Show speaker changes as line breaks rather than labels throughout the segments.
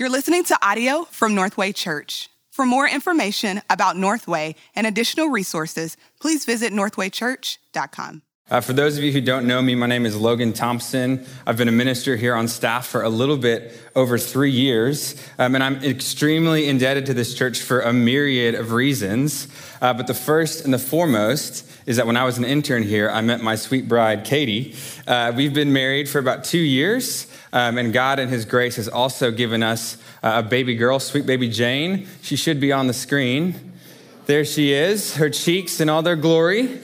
You're listening to audio from Northway Church. For more information about Northway and additional resources, please visit northwaychurch.com.
Uh, for those of you who don't know me, my name is Logan Thompson. I've been a minister here on staff for a little bit over three years, um, and I'm extremely indebted to this church for a myriad of reasons. Uh, but the first and the foremost is that when I was an intern here, I met my sweet bride, Katie. Uh, we've been married for about two years. Um, and God, in His grace, has also given us uh, a baby girl, sweet baby Jane. She should be on the screen. There she is, her cheeks in all their glory.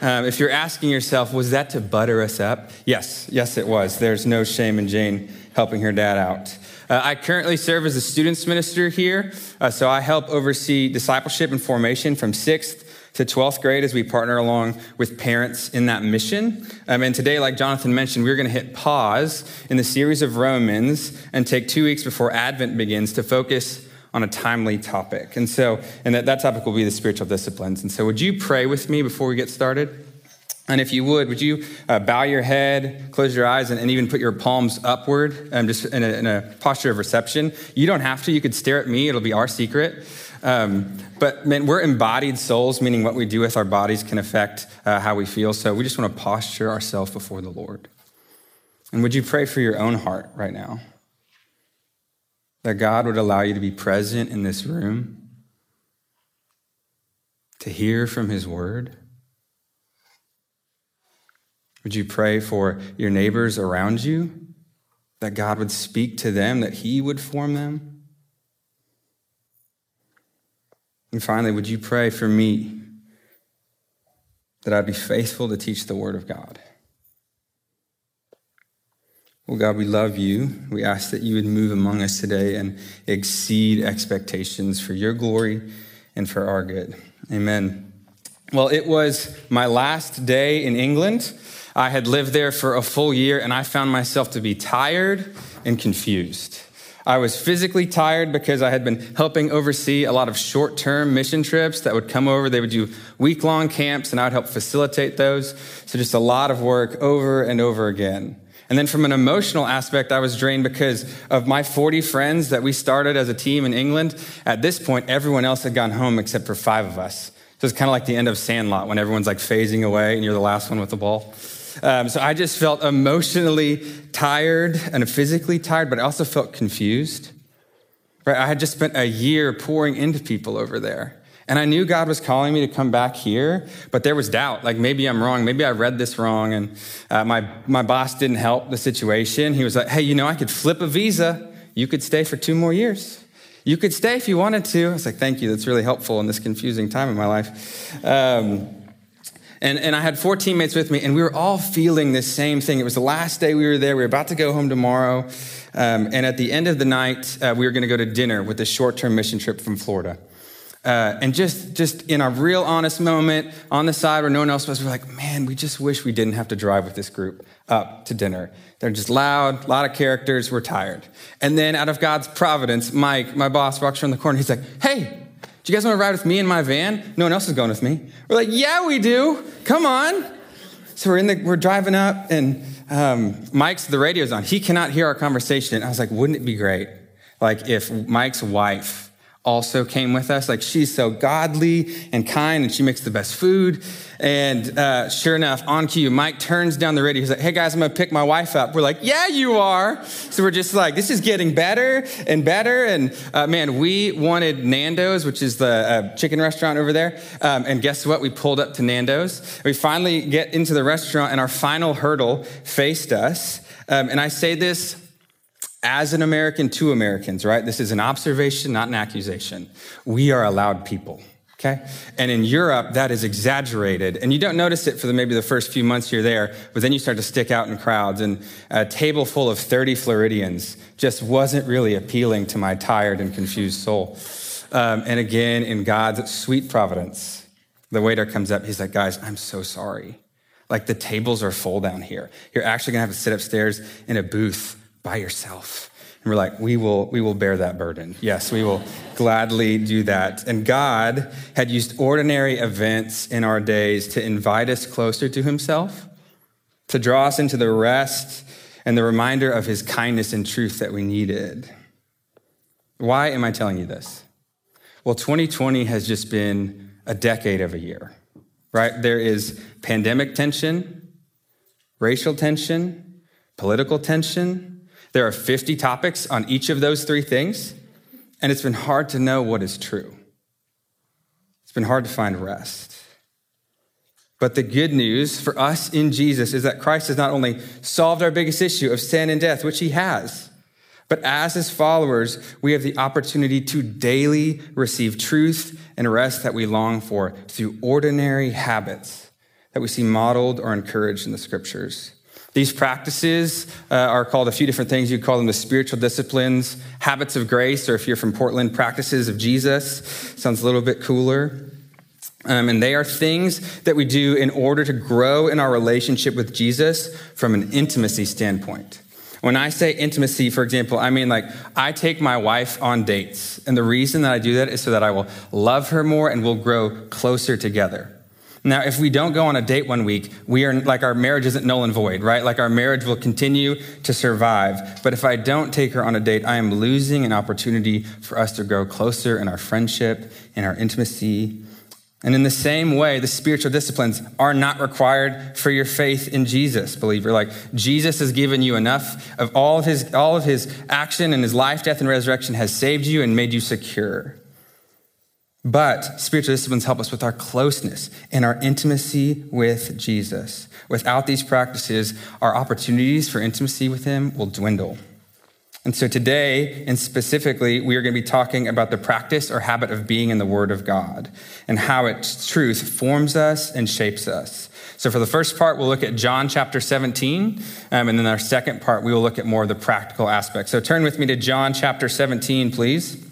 Um, if you're asking yourself, was that to butter us up? Yes, yes, it was. There's no shame in Jane helping her dad out. Uh, I currently serve as a students minister here, uh, so I help oversee discipleship and formation from sixth to 12th grade as we partner along with parents in that mission. Um, and today, like Jonathan mentioned, we're going to hit pause in the series of Romans and take two weeks before Advent begins to focus on a timely topic. And so, and that, that topic will be the spiritual disciplines. And so, would you pray with me before we get started? And if you would, would you uh, bow your head, close your eyes, and, and even put your palms upward, um, just in a, in a posture of reception? You don't have to. You could stare at me. It'll be our secret. Um, but man, we're embodied souls, meaning what we do with our bodies can affect uh, how we feel. So we just want to posture ourselves before the Lord. And would you pray for your own heart right now? That God would allow you to be present in this room, to hear from His word. Would you pray for your neighbors around you, that God would speak to them, that He would form them? And finally, would you pray for me that I'd be faithful to teach the Word of God? Well, God, we love you. We ask that you would move among us today and exceed expectations for your glory and for our good. Amen. Well, it was my last day in England. I had lived there for a full year and I found myself to be tired and confused. I was physically tired because I had been helping oversee a lot of short term mission trips that would come over. They would do week long camps, and I would help facilitate those. So just a lot of work over and over again. And then from an emotional aspect, I was drained because of my 40 friends that we started as a team in England. At this point, everyone else had gone home except for five of us. So it's kind of like the end of Sandlot when everyone's like phasing away and you're the last one with the ball. Um, so I just felt emotionally tired and physically tired, but I also felt confused. Right? I had just spent a year pouring into people over there. And I knew God was calling me to come back here, but there was doubt. Like maybe I'm wrong. Maybe I read this wrong. And uh, my, my boss didn't help the situation. He was like, hey, you know, I could flip a visa. You could stay for two more years. You could stay if you wanted to. I was like, thank you. That's really helpful in this confusing time in my life. Um, and, and I had four teammates with me, and we were all feeling the same thing. It was the last day we were there. We were about to go home tomorrow. Um, and at the end of the night, uh, we were going to go to dinner with a short term mission trip from Florida. Uh, and just, just in a real honest moment on the side where no one else was, we we're like, man, we just wish we didn't have to drive with this group up to dinner. They're just loud, a lot of characters, we're tired. And then out of God's providence, Mike, my boss, walks around the corner. He's like, hey, do you guys want to ride with me in my van? No one else is going with me. We're like, yeah, we do. Come on. So we're in the, we're driving up, and um, Mike's the radio's on. He cannot hear our conversation. I was like, wouldn't it be great, like if Mike's wife also came with us. Like she's so godly and kind, and she makes the best food. And uh, sure enough, on cue, Mike turns down the radio. He's like, "Hey guys, I'm gonna pick my wife up." We're like, "Yeah, you are." So we're just like, "This is getting better and better." And uh, man, we wanted Nando's, which is the uh, chicken restaurant over there. Um, and guess what? We pulled up to Nando's. We finally get into the restaurant, and our final hurdle faced us. Um, and I say this as an American to Americans, right? This is an observation, not an accusation. We are allowed people. Okay? And in Europe, that is exaggerated. And you don't notice it for the, maybe the first few months you're there, but then you start to stick out in crowds. And a table full of 30 Floridians just wasn't really appealing to my tired and confused soul. Um, and again, in God's sweet providence, the waiter comes up. He's like, guys, I'm so sorry. Like the tables are full down here. You're actually gonna have to sit upstairs in a booth by yourself. And we're like, we will, we will bear that burden. Yes, we will gladly do that. And God had used ordinary events in our days to invite us closer to Himself, to draw us into the rest and the reminder of His kindness and truth that we needed. Why am I telling you this? Well, 2020 has just been a decade of a year, right? There is pandemic tension, racial tension, political tension. There are 50 topics on each of those three things, and it's been hard to know what is true. It's been hard to find rest. But the good news for us in Jesus is that Christ has not only solved our biggest issue of sin and death, which he has, but as his followers, we have the opportunity to daily receive truth and rest that we long for through ordinary habits that we see modeled or encouraged in the scriptures. These practices uh, are called a few different things. You call them the spiritual disciplines, habits of grace, or if you're from Portland, practices of Jesus. Sounds a little bit cooler. Um, and they are things that we do in order to grow in our relationship with Jesus from an intimacy standpoint. When I say intimacy, for example, I mean like I take my wife on dates. And the reason that I do that is so that I will love her more and we'll grow closer together. Now, if we don't go on a date one week, we are like our marriage isn't null and void, right? Like our marriage will continue to survive. But if I don't take her on a date, I am losing an opportunity for us to grow closer in our friendship, in our intimacy, and in the same way, the spiritual disciplines are not required for your faith in Jesus, believer. Like Jesus has given you enough of all of his, all of his action and his life, death, and resurrection has saved you and made you secure. But spiritual disciplines help us with our closeness and our intimacy with Jesus. Without these practices, our opportunities for intimacy with him will dwindle. And so today, and specifically, we are going to be talking about the practice or habit of being in the Word of God and how its truth forms us and shapes us. So for the first part, we'll look at John chapter 17. Um, and then our second part, we will look at more of the practical aspects. So turn with me to John chapter 17, please.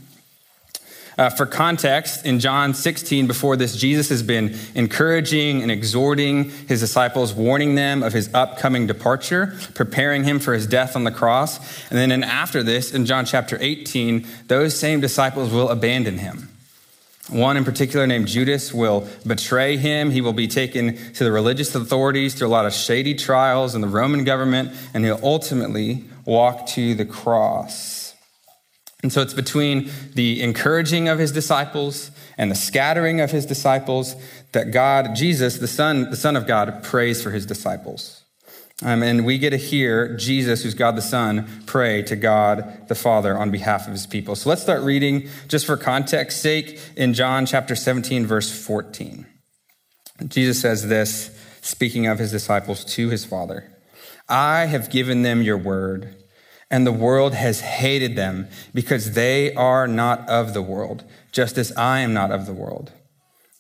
Uh, for context, in John 16, before this, Jesus has been encouraging and exhorting his disciples, warning them of his upcoming departure, preparing him for his death on the cross. And then in, after this, in John chapter 18, those same disciples will abandon him. One in particular, named Judas, will betray him. He will be taken to the religious authorities through a lot of shady trials in the Roman government, and he'll ultimately walk to the cross. And so it's between the encouraging of his disciples and the scattering of his disciples that God, Jesus, the Son, the Son of God, prays for his disciples. Um, and we get to hear Jesus, who's God the Son, pray to God the Father on behalf of his people. So let's start reading, just for context sake, in John chapter 17, verse 14. Jesus says this, speaking of his disciples to his Father I have given them your word and the world has hated them because they are not of the world, just as I am not of the world.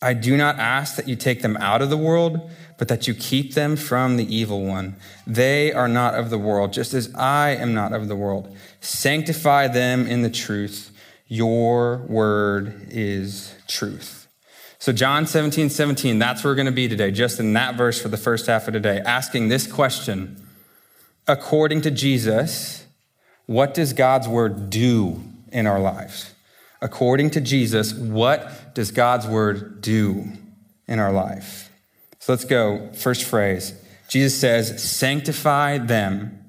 I do not ask that you take them out of the world, but that you keep them from the evil one. They are not of the world, just as I am not of the world. Sanctify them in the truth. Your word is truth. So, John 17, 17, that's where we're going to be today, just in that verse for the first half of today, asking this question according to Jesus what does God's word do in our lives? According to Jesus, what does God's word do in our life? So let's go. First phrase Jesus says, Sanctify them.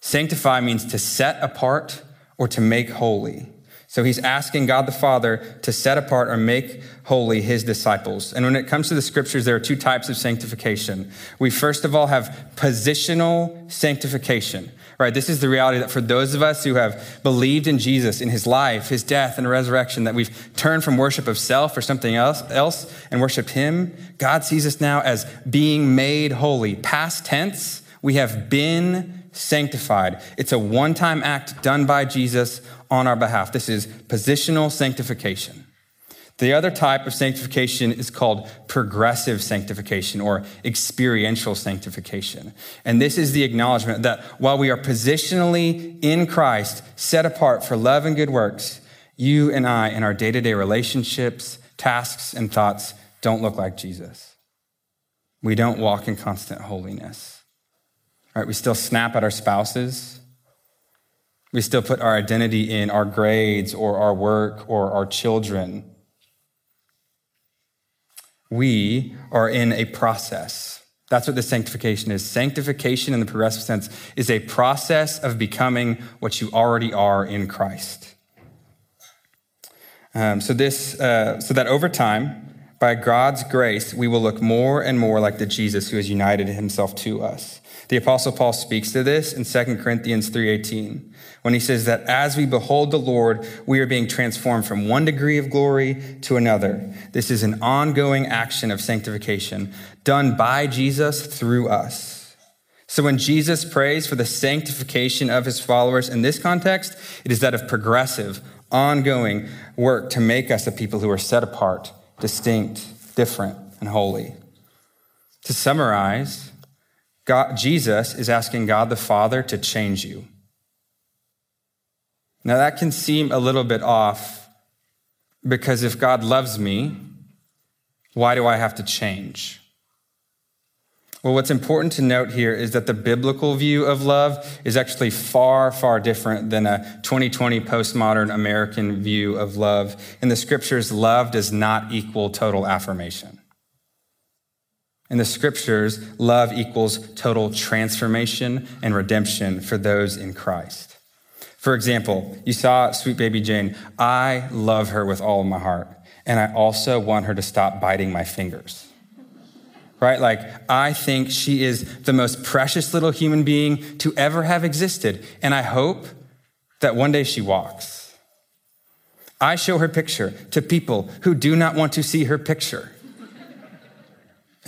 Sanctify means to set apart or to make holy. So he's asking God the Father to set apart or make holy his disciples. And when it comes to the scriptures, there are two types of sanctification. We first of all have positional sanctification right? This is the reality that for those of us who have believed in Jesus, in his life, his death, and resurrection, that we've turned from worship of self or something else, else and worshiped him, God sees us now as being made holy. Past tense, we have been sanctified. It's a one time act done by Jesus on our behalf. This is positional sanctification. The other type of sanctification is called progressive sanctification or experiential sanctification. And this is the acknowledgement that while we are positionally in Christ, set apart for love and good works, you and I in our day to day relationships, tasks, and thoughts don't look like Jesus. We don't walk in constant holiness. Right? We still snap at our spouses. We still put our identity in our grades or our work or our children we are in a process. That's what the sanctification is. Sanctification in the progressive sense is a process of becoming what you already are in Christ. Um, so this, uh, so that over time, by God's grace, we will look more and more like the Jesus who has united himself to us. The apostle Paul speaks to this in 2 Corinthians 3:18 when he says that as we behold the Lord, we are being transformed from one degree of glory to another. This is an ongoing action of sanctification done by Jesus through us. So when Jesus prays for the sanctification of his followers in this context, it is that of progressive, ongoing work to make us a people who are set apart distinct, different, and holy. To summarize, God, Jesus is asking God the Father to change you. Now, that can seem a little bit off because if God loves me, why do I have to change? Well, what's important to note here is that the biblical view of love is actually far, far different than a 2020 postmodern American view of love. In the scriptures, love does not equal total affirmation. In the scriptures, love equals total transformation and redemption for those in Christ. For example, you saw sweet baby Jane. I love her with all my heart, and I also want her to stop biting my fingers right? Like, I think she is the most precious little human being to ever have existed. And I hope that one day she walks. I show her picture to people who do not want to see her picture.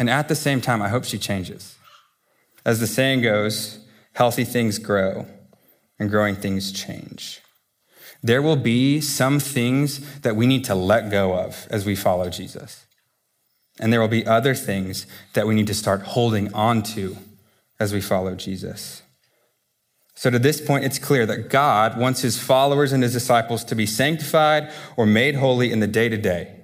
And at the same time, I hope she changes. As the saying goes, healthy things grow and growing things change. There will be some things that we need to let go of as we follow Jesus. And there will be other things that we need to start holding on to as we follow Jesus. So, to this point, it's clear that God wants his followers and his disciples to be sanctified or made holy in the day to day.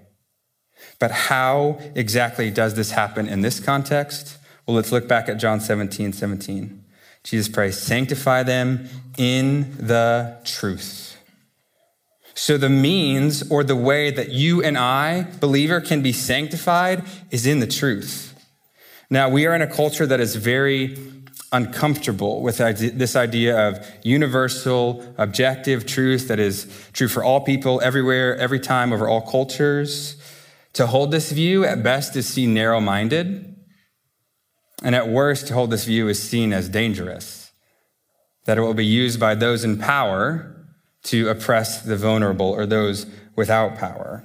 But how exactly does this happen in this context? Well, let's look back at John 17 17. Jesus prays, Sanctify them in the truth. So, the means or the way that you and I, believer, can be sanctified is in the truth. Now, we are in a culture that is very uncomfortable with this idea of universal, objective truth that is true for all people, everywhere, every time, over all cultures. To hold this view, at best, is seen narrow minded. And at worst, to hold this view is seen as dangerous, that it will be used by those in power to oppress the vulnerable or those without power.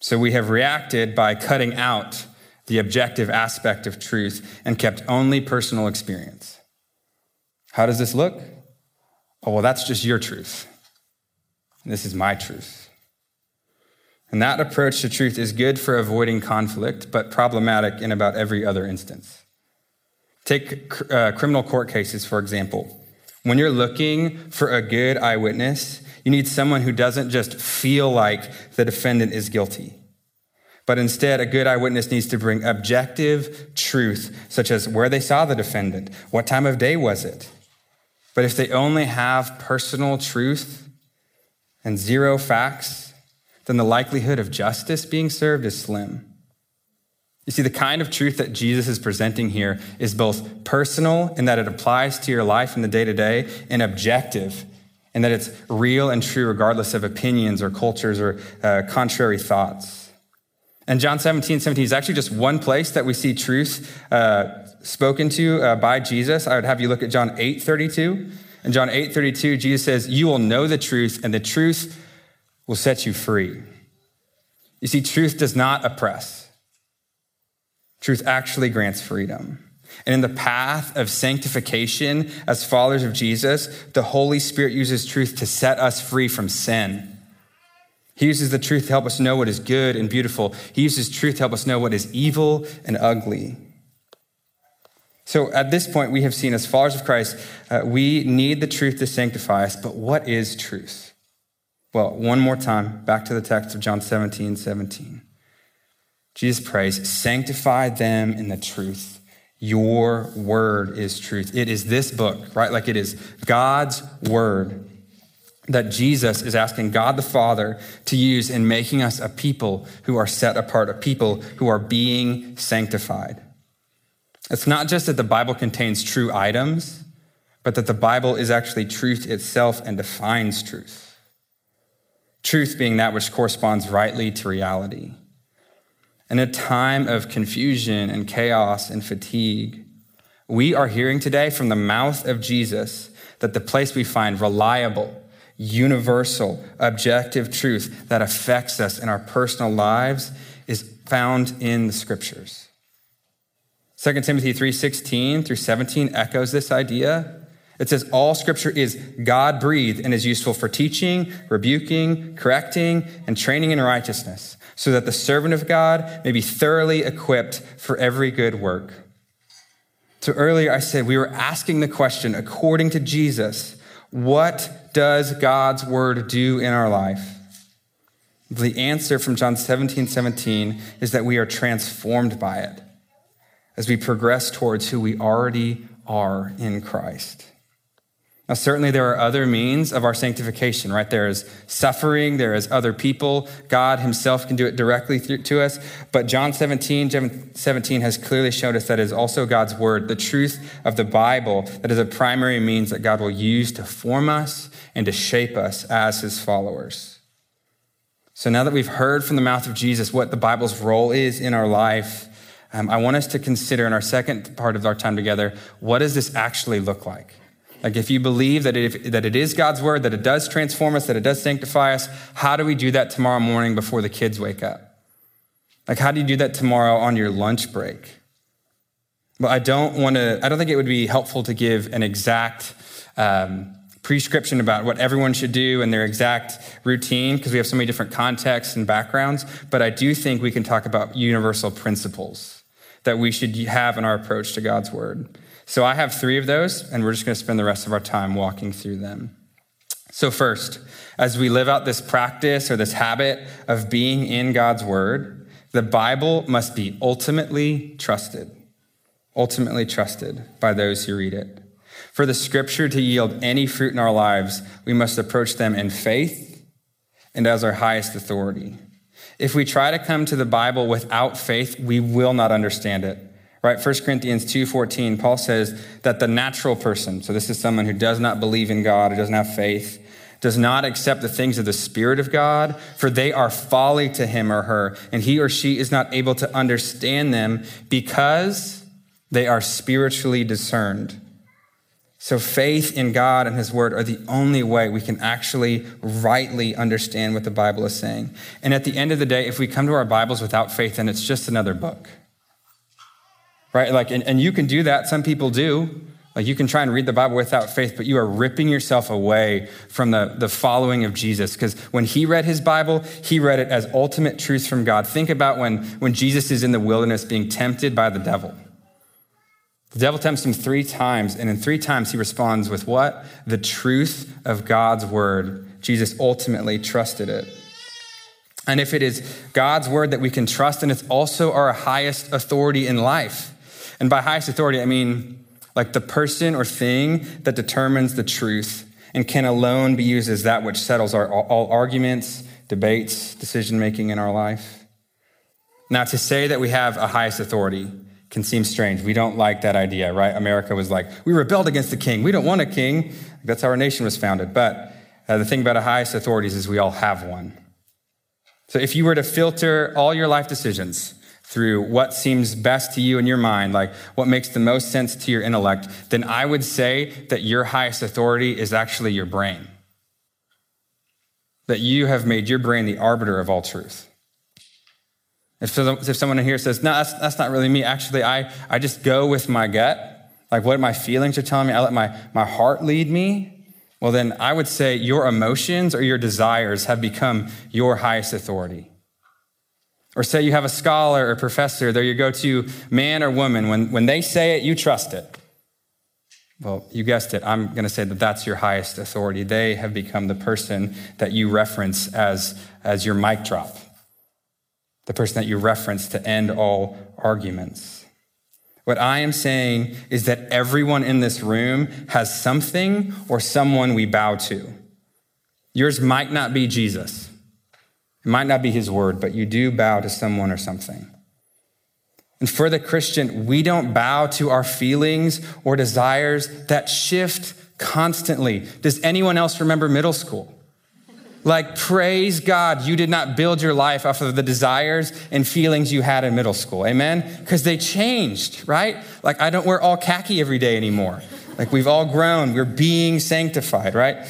So we have reacted by cutting out the objective aspect of truth and kept only personal experience. How does this look? Oh, well, that's just your truth. This is my truth. And that approach to truth is good for avoiding conflict, but problematic in about every other instance. Take uh, criminal court cases, for example. When you're looking for a good eyewitness, you need someone who doesn't just feel like the defendant is guilty. But instead, a good eyewitness needs to bring objective truth, such as where they saw the defendant, what time of day was it. But if they only have personal truth and zero facts, then the likelihood of justice being served is slim. You see, the kind of truth that Jesus is presenting here is both personal in that it applies to your life in the day to day, and objective in that it's real and true regardless of opinions or cultures or uh, contrary thoughts. And John 17, 17 is actually just one place that we see truth uh, spoken to uh, by Jesus. I would have you look at John 8, 32. In John 8, 32, Jesus says, You will know the truth, and the truth will set you free. You see, truth does not oppress. Truth actually grants freedom. And in the path of sanctification as followers of Jesus, the Holy Spirit uses truth to set us free from sin. He uses the truth to help us know what is good and beautiful. He uses truth to help us know what is evil and ugly. So at this point, we have seen as followers of Christ, uh, we need the truth to sanctify us. But what is truth? Well, one more time, back to the text of John 17, 17. Jesus prays, sanctify them in the truth. Your word is truth. It is this book, right? Like it is God's word that Jesus is asking God the Father to use in making us a people who are set apart, a people who are being sanctified. It's not just that the Bible contains true items, but that the Bible is actually truth itself and defines truth. Truth being that which corresponds rightly to reality. In a time of confusion and chaos and fatigue, we are hearing today from the mouth of Jesus that the place we find reliable, universal, objective truth that affects us in our personal lives is found in the scriptures. 2 Timothy 3:16 through 17 echoes this idea. It says all scripture is God breathed and is useful for teaching, rebuking, correcting, and training in righteousness, so that the servant of God may be thoroughly equipped for every good work. So earlier I said we were asking the question according to Jesus, what does God's word do in our life? The answer from John 17, 17 is that we are transformed by it as we progress towards who we already are in Christ. Now, certainly there are other means of our sanctification, right? There is suffering, there is other people. God himself can do it directly to us. But John 17, 17 has clearly showed us that is also God's word, the truth of the Bible, that is a primary means that God will use to form us and to shape us as his followers. So now that we've heard from the mouth of Jesus what the Bible's role is in our life, um, I want us to consider in our second part of our time together what does this actually look like? Like, if you believe that it, that it is God's word, that it does transform us, that it does sanctify us, how do we do that tomorrow morning before the kids wake up? Like, how do you do that tomorrow on your lunch break? Well, I don't want to, I don't think it would be helpful to give an exact um, prescription about what everyone should do and their exact routine because we have so many different contexts and backgrounds. But I do think we can talk about universal principles that we should have in our approach to God's word. So I have three of those, and we're just going to spend the rest of our time walking through them. So, first, as we live out this practice or this habit of being in God's word, the Bible must be ultimately trusted, ultimately trusted by those who read it. For the scripture to yield any fruit in our lives, we must approach them in faith and as our highest authority. If we try to come to the Bible without faith, we will not understand it. Right? 1 Corinthians 2:14, Paul says that the natural person, so this is someone who does not believe in God, who doesn't have faith, does not accept the things of the Spirit of God, for they are folly to him or her, and he or she is not able to understand them because they are spiritually discerned. So, faith in God and His Word are the only way we can actually rightly understand what the Bible is saying. And at the end of the day, if we come to our Bibles without faith, then it's just another book. Right? Like, and, and you can do that. Some people do. Like, you can try and read the Bible without faith, but you are ripping yourself away from the, the following of Jesus. Because when he read his Bible, he read it as ultimate truth from God. Think about when, when Jesus is in the wilderness being tempted by the devil. The devil tempts him three times, and in three times he responds with what? The truth of God's word. Jesus ultimately trusted it. And if it is God's word that we can trust, and it's also our highest authority in life. And by highest authority, I mean like the person or thing that determines the truth and can alone be used as that which settles our, all arguments, debates, decision making in our life. Now, to say that we have a highest authority can seem strange. We don't like that idea, right? America was like, we rebelled against the king. We don't want a king. That's how our nation was founded. But uh, the thing about the highest authorities is we all have one. So if you were to filter all your life decisions through what seems best to you in your mind, like what makes the most sense to your intellect, then I would say that your highest authority is actually your brain. That you have made your brain the arbiter of all truth. If, if someone in here says, no, that's, that's not really me, actually, I, I just go with my gut, like what my feelings are telling me, I let my, my heart lead me, well, then I would say your emotions or your desires have become your highest authority. Or say you have a scholar or professor, they're your go to man or woman. When, when they say it, you trust it. Well, you guessed it. I'm going to say that that's your highest authority. They have become the person that you reference as, as your mic drop the person that you reference to end all arguments. What I am saying is that everyone in this room has something or someone we bow to. Yours might not be Jesus. It might not be his word, but you do bow to someone or something. And for the Christian, we don't bow to our feelings or desires that shift constantly. Does anyone else remember middle school? Like, praise God, you did not build your life off of the desires and feelings you had in middle school. Amen? Because they changed, right? Like, I don't wear all khaki every day anymore. Like, we've all grown, we're being sanctified, right?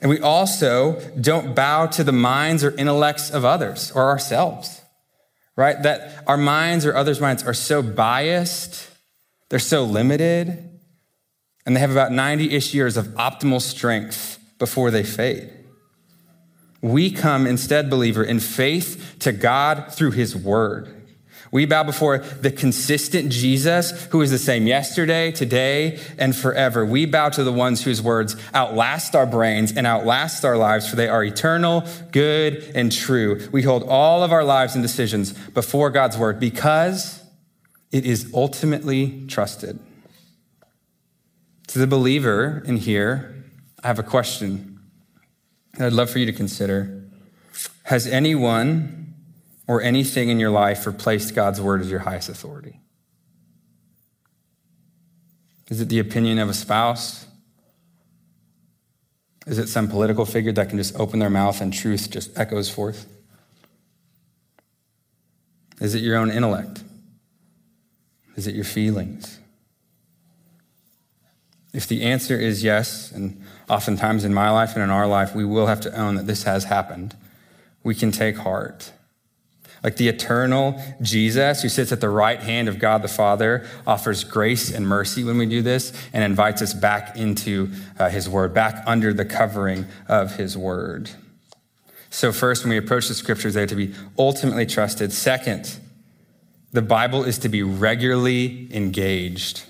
And we also don't bow to the minds or intellects of others or ourselves, right? That our minds or others' minds are so biased, they're so limited, and they have about 90 ish years of optimal strength before they fade. We come instead, believer, in faith to God through his word. We bow before the consistent Jesus who is the same yesterday, today, and forever. We bow to the ones whose words outlast our brains and outlast our lives, for they are eternal, good, and true. We hold all of our lives and decisions before God's word because it is ultimately trusted. To the believer in here, I have a question that I'd love for you to consider. Has anyone or anything in your life replaced God's word as your highest authority? Is it the opinion of a spouse? Is it some political figure that can just open their mouth and truth just echoes forth? Is it your own intellect? Is it your feelings? If the answer is yes, and oftentimes in my life and in our life, we will have to own that this has happened, we can take heart. Like the eternal Jesus who sits at the right hand of God the Father offers grace and mercy when we do this and invites us back into uh, his word, back under the covering of his word. So, first, when we approach the scriptures, they're to be ultimately trusted. Second, the Bible is to be regularly engaged.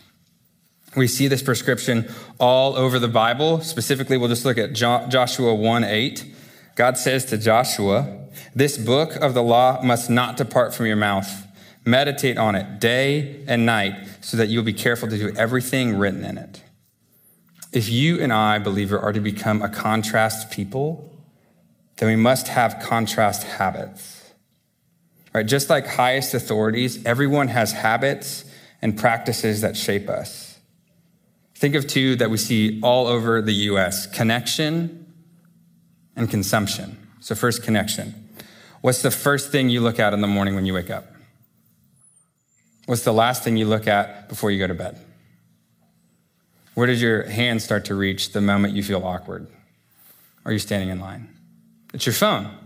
We see this prescription all over the Bible. Specifically, we'll just look at Joshua 1 8. God says to Joshua, This book of the law must not depart from your mouth. Meditate on it day and night so that you'll be careful to do everything written in it. If you and I, believer, are to become a contrast people, then we must have contrast habits. Right? Just like highest authorities, everyone has habits and practices that shape us. Think of two that we see all over the US connection and consumption. So, first, connection. What's the first thing you look at in the morning when you wake up? What's the last thing you look at before you go to bed? Where does your hand start to reach the moment you feel awkward? Are you standing in line? It's your phone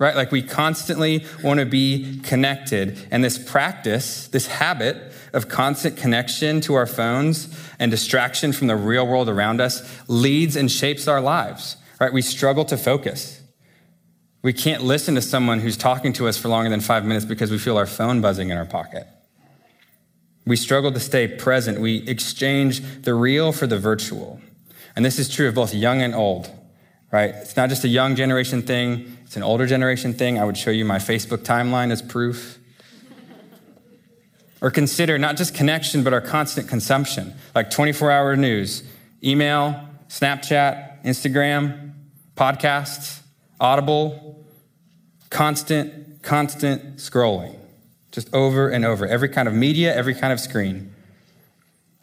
right? Like we constantly want to be connected. And this practice, this habit of constant connection to our phones and distraction from the real world around us leads and shapes our lives, right? We struggle to focus. We can't listen to someone who's talking to us for longer than five minutes because we feel our phone buzzing in our pocket. We struggle to stay present. We exchange the real for the virtual. And this is true of both young and old, right? It's not just a young generation thing, it's an older generation thing. I would show you my Facebook timeline as proof. or consider not just connection, but our constant consumption, like 24 hour news, email, Snapchat, Instagram, podcasts, Audible, constant, constant scrolling, just over and over. Every kind of media, every kind of screen.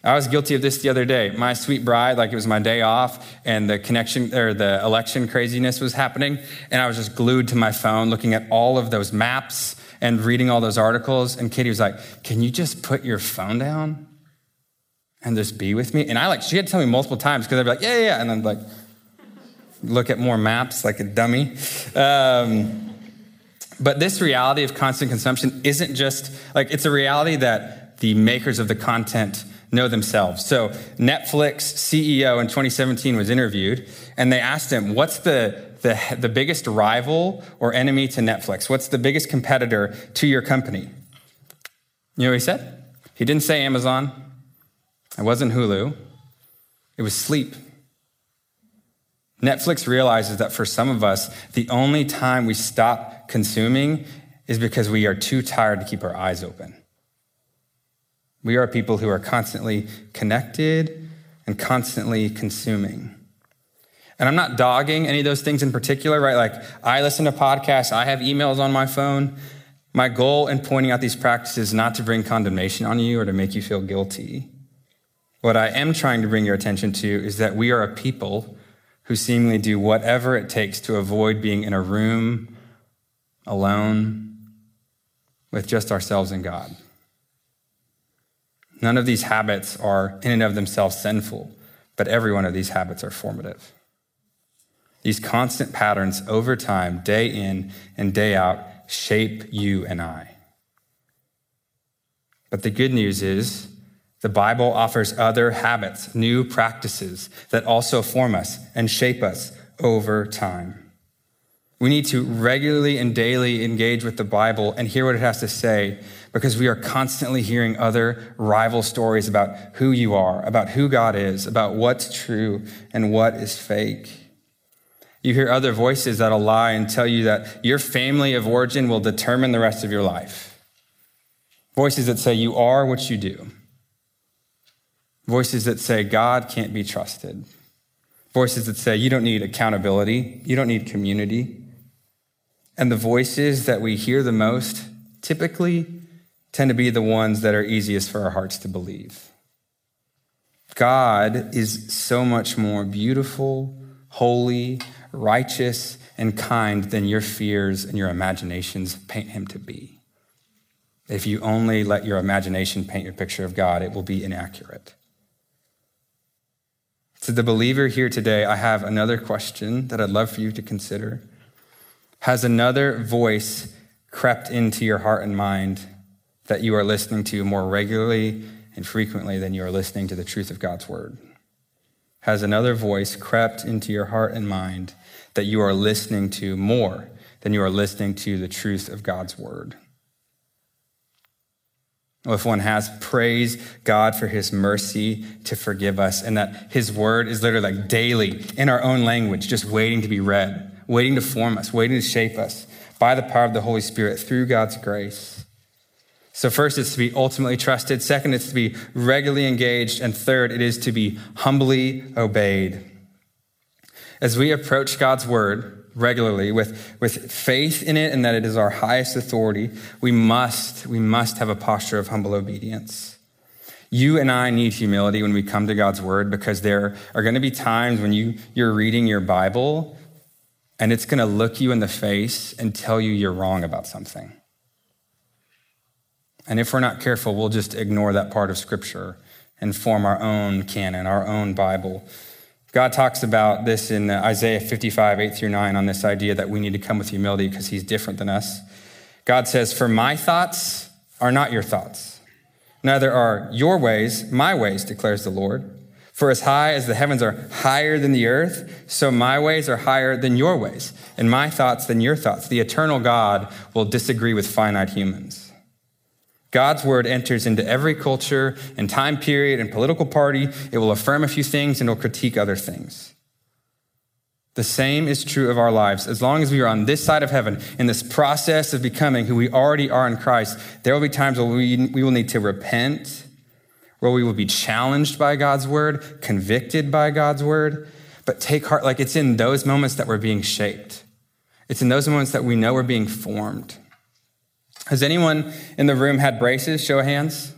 I was guilty of this the other day. My sweet bride, like it was my day off, and the connection or the election craziness was happening, and I was just glued to my phone looking at all of those maps and reading all those articles. And Katie was like, Can you just put your phone down and just be with me? And I like, she had to tell me multiple times because I'd be like, Yeah, yeah, yeah. And then like, look at more maps like a dummy. Um, but this reality of constant consumption isn't just like, it's a reality that the makers of the content know themselves. So, Netflix CEO in 2017 was interviewed, and they asked him, What's the, the, the biggest rival or enemy to Netflix? What's the biggest competitor to your company? You know what he said? He didn't say Amazon, it wasn't Hulu, it was sleep. Netflix realizes that for some of us, the only time we stop consuming is because we are too tired to keep our eyes open. We are people who are constantly connected and constantly consuming. And I'm not dogging any of those things in particular, right? Like I listen to podcasts, I have emails on my phone. My goal in pointing out these practices is not to bring condemnation on you or to make you feel guilty. What I am trying to bring your attention to is that we are a people who seemingly do whatever it takes to avoid being in a room alone with just ourselves and God. None of these habits are in and of themselves sinful, but every one of these habits are formative. These constant patterns over time, day in and day out, shape you and I. But the good news is the Bible offers other habits, new practices that also form us and shape us over time. We need to regularly and daily engage with the Bible and hear what it has to say because we are constantly hearing other rival stories about who you are, about who God is, about what's true and what is fake. You hear other voices that'll lie and tell you that your family of origin will determine the rest of your life. Voices that say you are what you do. Voices that say God can't be trusted. Voices that say you don't need accountability, you don't need community. And the voices that we hear the most typically tend to be the ones that are easiest for our hearts to believe. God is so much more beautiful, holy, righteous, and kind than your fears and your imaginations paint him to be. If you only let your imagination paint your picture of God, it will be inaccurate. To the believer here today, I have another question that I'd love for you to consider. Has another voice crept into your heart and mind that you are listening to more regularly and frequently than you are listening to the truth of God's word? Has another voice crept into your heart and mind that you are listening to more than you are listening to the truth of God's word? If one has, praise God for his mercy to forgive us, and that his word is literally like daily in our own language, just waiting to be read, waiting to form us, waiting to shape us by the power of the Holy Spirit through God's grace. So, first, it's to be ultimately trusted. Second, it's to be regularly engaged. And third, it is to be humbly obeyed. As we approach God's word, regularly with, with faith in it and that it is our highest authority, we must, we must have a posture of humble obedience. You and I need humility when we come to God's word because there are going to be times when you, you're reading your Bible and it's going to look you in the face and tell you you're wrong about something. And if we're not careful, we'll just ignore that part of Scripture and form our own canon, our own Bible. God talks about this in uh, Isaiah 55, 8 through 9, on this idea that we need to come with humility because he's different than us. God says, For my thoughts are not your thoughts, neither are your ways my ways, declares the Lord. For as high as the heavens are higher than the earth, so my ways are higher than your ways, and my thoughts than your thoughts. The eternal God will disagree with finite humans. God's word enters into every culture and time period and political party. It will affirm a few things and it will critique other things. The same is true of our lives. As long as we are on this side of heaven, in this process of becoming who we already are in Christ, there will be times where we, we will need to repent, where we will be challenged by God's word, convicted by God's word. But take heart, like it's in those moments that we're being shaped. It's in those moments that we know we're being formed. Has anyone in the room had braces? Show of hands.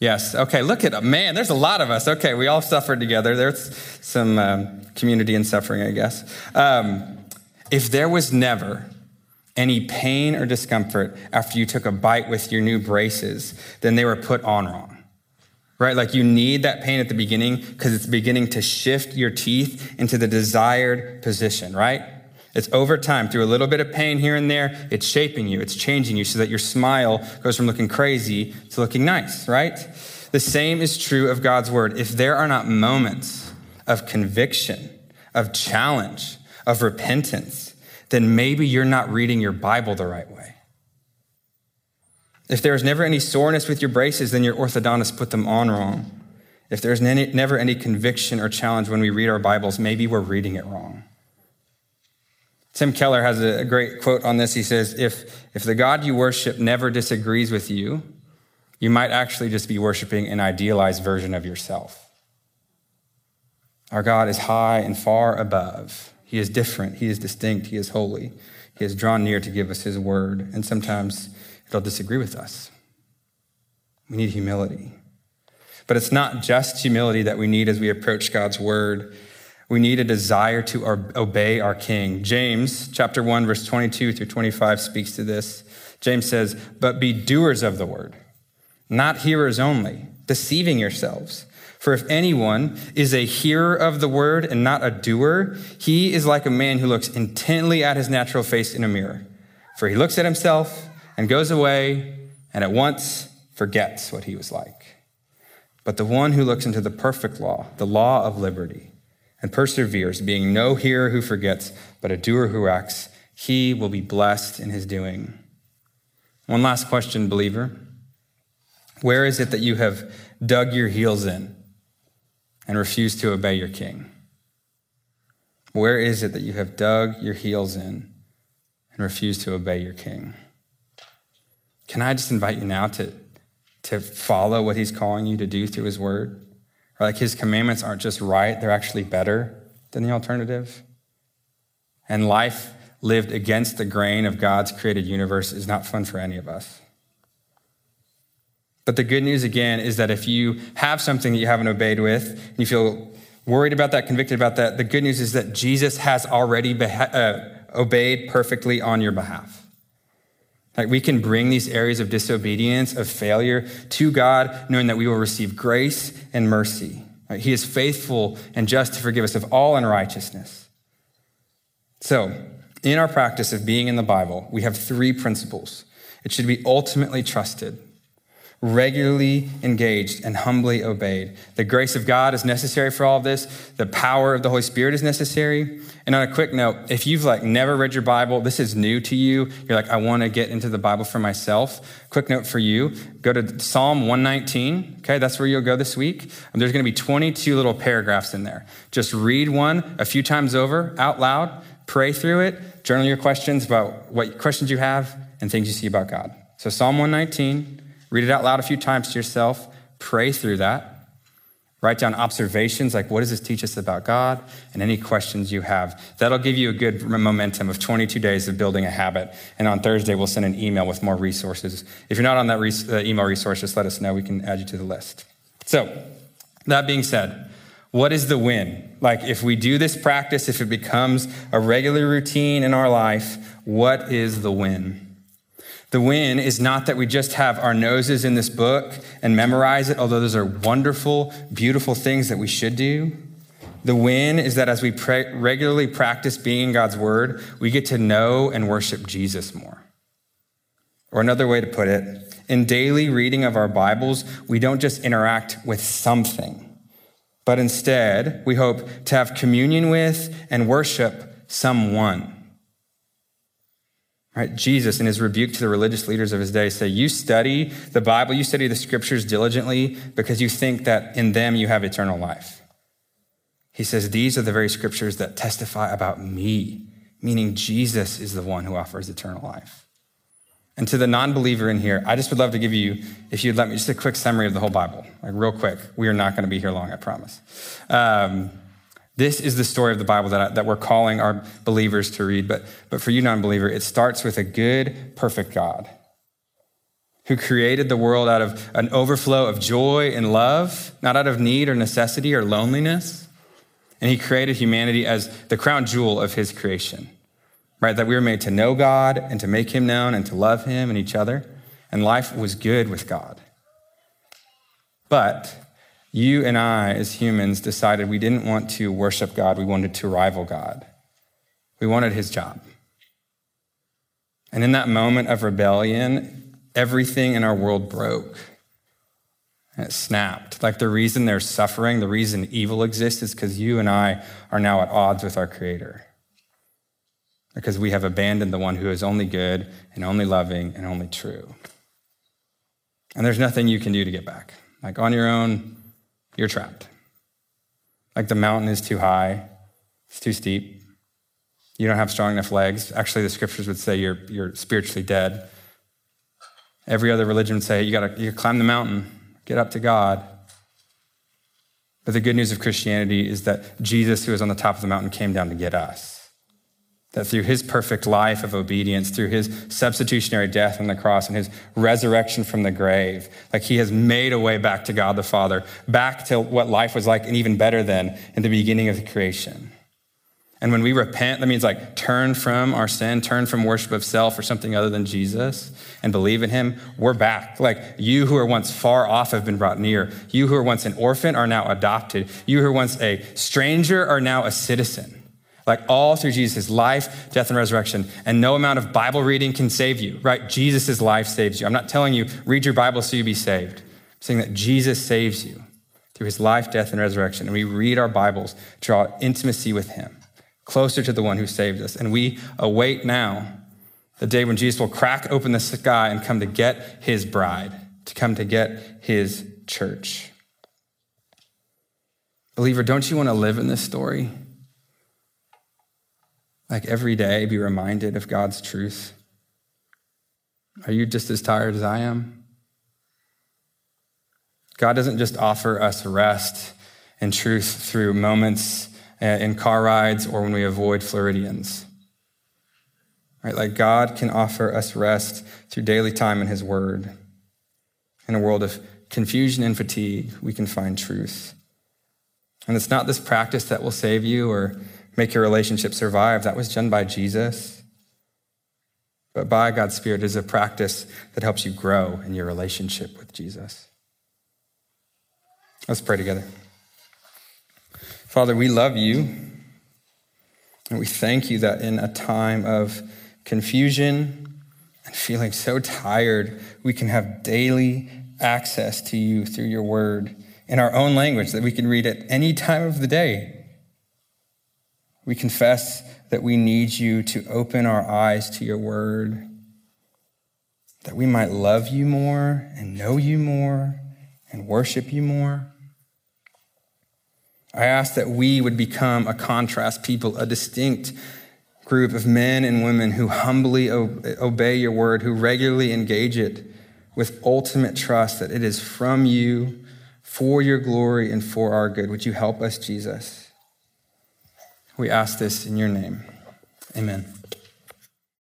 Yes. Okay, look at them. Man, there's a lot of us. Okay, we all suffered together. There's some um, community and suffering, I guess. Um, if there was never any pain or discomfort after you took a bite with your new braces, then they were put on wrong. Right? Like you need that pain at the beginning because it's beginning to shift your teeth into the desired position, right? It's over time, through a little bit of pain here and there, it's shaping you, it's changing you so that your smile goes from looking crazy to looking nice, right? The same is true of God's word. If there are not moments of conviction, of challenge, of repentance, then maybe you're not reading your Bible the right way. If there is never any soreness with your braces, then your orthodontist put them on wrong. If there's never any conviction or challenge when we read our Bibles, maybe we're reading it wrong. Tim Keller has a great quote on this. He says, if, if the God you worship never disagrees with you, you might actually just be worshiping an idealized version of yourself. Our God is high and far above. He is different. He is distinct. He is holy. He has drawn near to give us his word, and sometimes it'll disagree with us. We need humility. But it's not just humility that we need as we approach God's word. We need a desire to obey our king. James chapter 1 verse 22 through 25 speaks to this. James says, "But be doers of the word, not hearers only, deceiving yourselves." For if anyone is a hearer of the word and not a doer, he is like a man who looks intently at his natural face in a mirror. For he looks at himself and goes away and at once forgets what he was like. But the one who looks into the perfect law, the law of liberty, and perseveres, being no hearer who forgets, but a doer who acts, he will be blessed in his doing. One last question, believer. Where is it that you have dug your heels in and refused to obey your king? Where is it that you have dug your heels in and refused to obey your king? Can I just invite you now to, to follow what he's calling you to do through his word? Or like his commandments aren't just right, they're actually better than the alternative. And life lived against the grain of God's created universe is not fun for any of us. But the good news again is that if you have something that you haven't obeyed with, and you feel worried about that, convicted about that, the good news is that Jesus has already beha- uh, obeyed perfectly on your behalf. Like we can bring these areas of disobedience, of failure to God, knowing that we will receive grace and mercy. Right? He is faithful and just to forgive us of all unrighteousness. So, in our practice of being in the Bible, we have three principles. It should be ultimately trusted regularly engaged and humbly obeyed. The grace of God is necessary for all of this. The power of the Holy Spirit is necessary. And on a quick note, if you've like never read your Bible, this is new to you. You're like, I want to get into the Bible for myself. Quick note for you: go to Psalm 119. Okay, that's where you'll go this week. And there's going to be 22 little paragraphs in there. Just read one a few times over out loud. Pray through it. Journal your questions about what questions you have and things you see about God. So Psalm 119. Read it out loud a few times to yourself. Pray through that. Write down observations like, what does this teach us about God? And any questions you have. That'll give you a good momentum of 22 days of building a habit. And on Thursday, we'll send an email with more resources. If you're not on that email resource, just let us know. We can add you to the list. So, that being said, what is the win? Like, if we do this practice, if it becomes a regular routine in our life, what is the win? The win is not that we just have our noses in this book and memorize it, although those are wonderful, beautiful things that we should do. The win is that as we regularly practice being in God's word, we get to know and worship Jesus more. Or another way to put it, in daily reading of our Bibles, we don't just interact with something, but instead we hope to have communion with and worship someone. Right? Jesus, in his rebuke to the religious leaders of his day, say, You study the Bible, you study the scriptures diligently because you think that in them you have eternal life. He says, These are the very scriptures that testify about me, meaning Jesus is the one who offers eternal life. And to the non believer in here, I just would love to give you, if you'd let me, just a quick summary of the whole Bible, like real quick. We are not going to be here long, I promise. Um, this is the story of the Bible that, I, that we're calling our believers to read. But, but for you, non believer, it starts with a good, perfect God who created the world out of an overflow of joy and love, not out of need or necessity or loneliness. And he created humanity as the crown jewel of his creation, right? That we were made to know God and to make him known and to love him and each other. And life was good with God. But you and I, as humans, decided we didn't want to worship God, we wanted to rival God. We wanted his job. And in that moment of rebellion, everything in our world broke. And it snapped. Like the reason there's suffering, the reason evil exists is because you and I are now at odds with our Creator. Because we have abandoned the one who is only good and only loving and only true. And there's nothing you can do to get back. Like on your own, you're trapped. Like the mountain is too high, it's too steep. You don't have strong enough legs. Actually, the scriptures would say you're, you're spiritually dead. Every other religion would say you got to you climb the mountain, get up to God. But the good news of Christianity is that Jesus, who is on the top of the mountain, came down to get us. That through his perfect life of obedience, through his substitutionary death on the cross and his resurrection from the grave, like he has made a way back to God the Father, back to what life was like and even better than in the beginning of the creation. And when we repent, that means like turn from our sin, turn from worship of self or something other than Jesus and believe in him, we're back. Like you who are once far off have been brought near. You who were once an orphan are now adopted. You who were once a stranger are now a citizen. Like all through Jesus' life, death, and resurrection. And no amount of Bible reading can save you, right? Jesus' life saves you. I'm not telling you, read your Bible so you be saved. I'm saying that Jesus saves you through his life, death, and resurrection. And we read our Bibles, draw intimacy with him, closer to the one who saved us. And we await now the day when Jesus will crack open the sky and come to get his bride, to come to get his church. Believer, don't you want to live in this story? Like every day, be reminded of God's truth? Are you just as tired as I am? God doesn't just offer us rest and truth through moments uh, in car rides or when we avoid Floridians. Right? Like God can offer us rest through daily time in His Word. In a world of confusion and fatigue, we can find truth. And it's not this practice that will save you or make your relationship survive. That was done by Jesus. But by God's Spirit is a practice that helps you grow in your relationship with Jesus. Let's pray together. Father, we love you. And we thank you that in a time of confusion and feeling so tired, we can have daily access to you through your word in our own language that we can read at any time of the day. We confess that we need you to open our eyes to your word, that we might love you more and know you more and worship you more. I ask that we would become a contrast people, a distinct group of men and women who humbly obey your word, who regularly engage it with ultimate trust that it is from you for your glory and for our good. Would you help us, Jesus? We ask this in your name. Amen.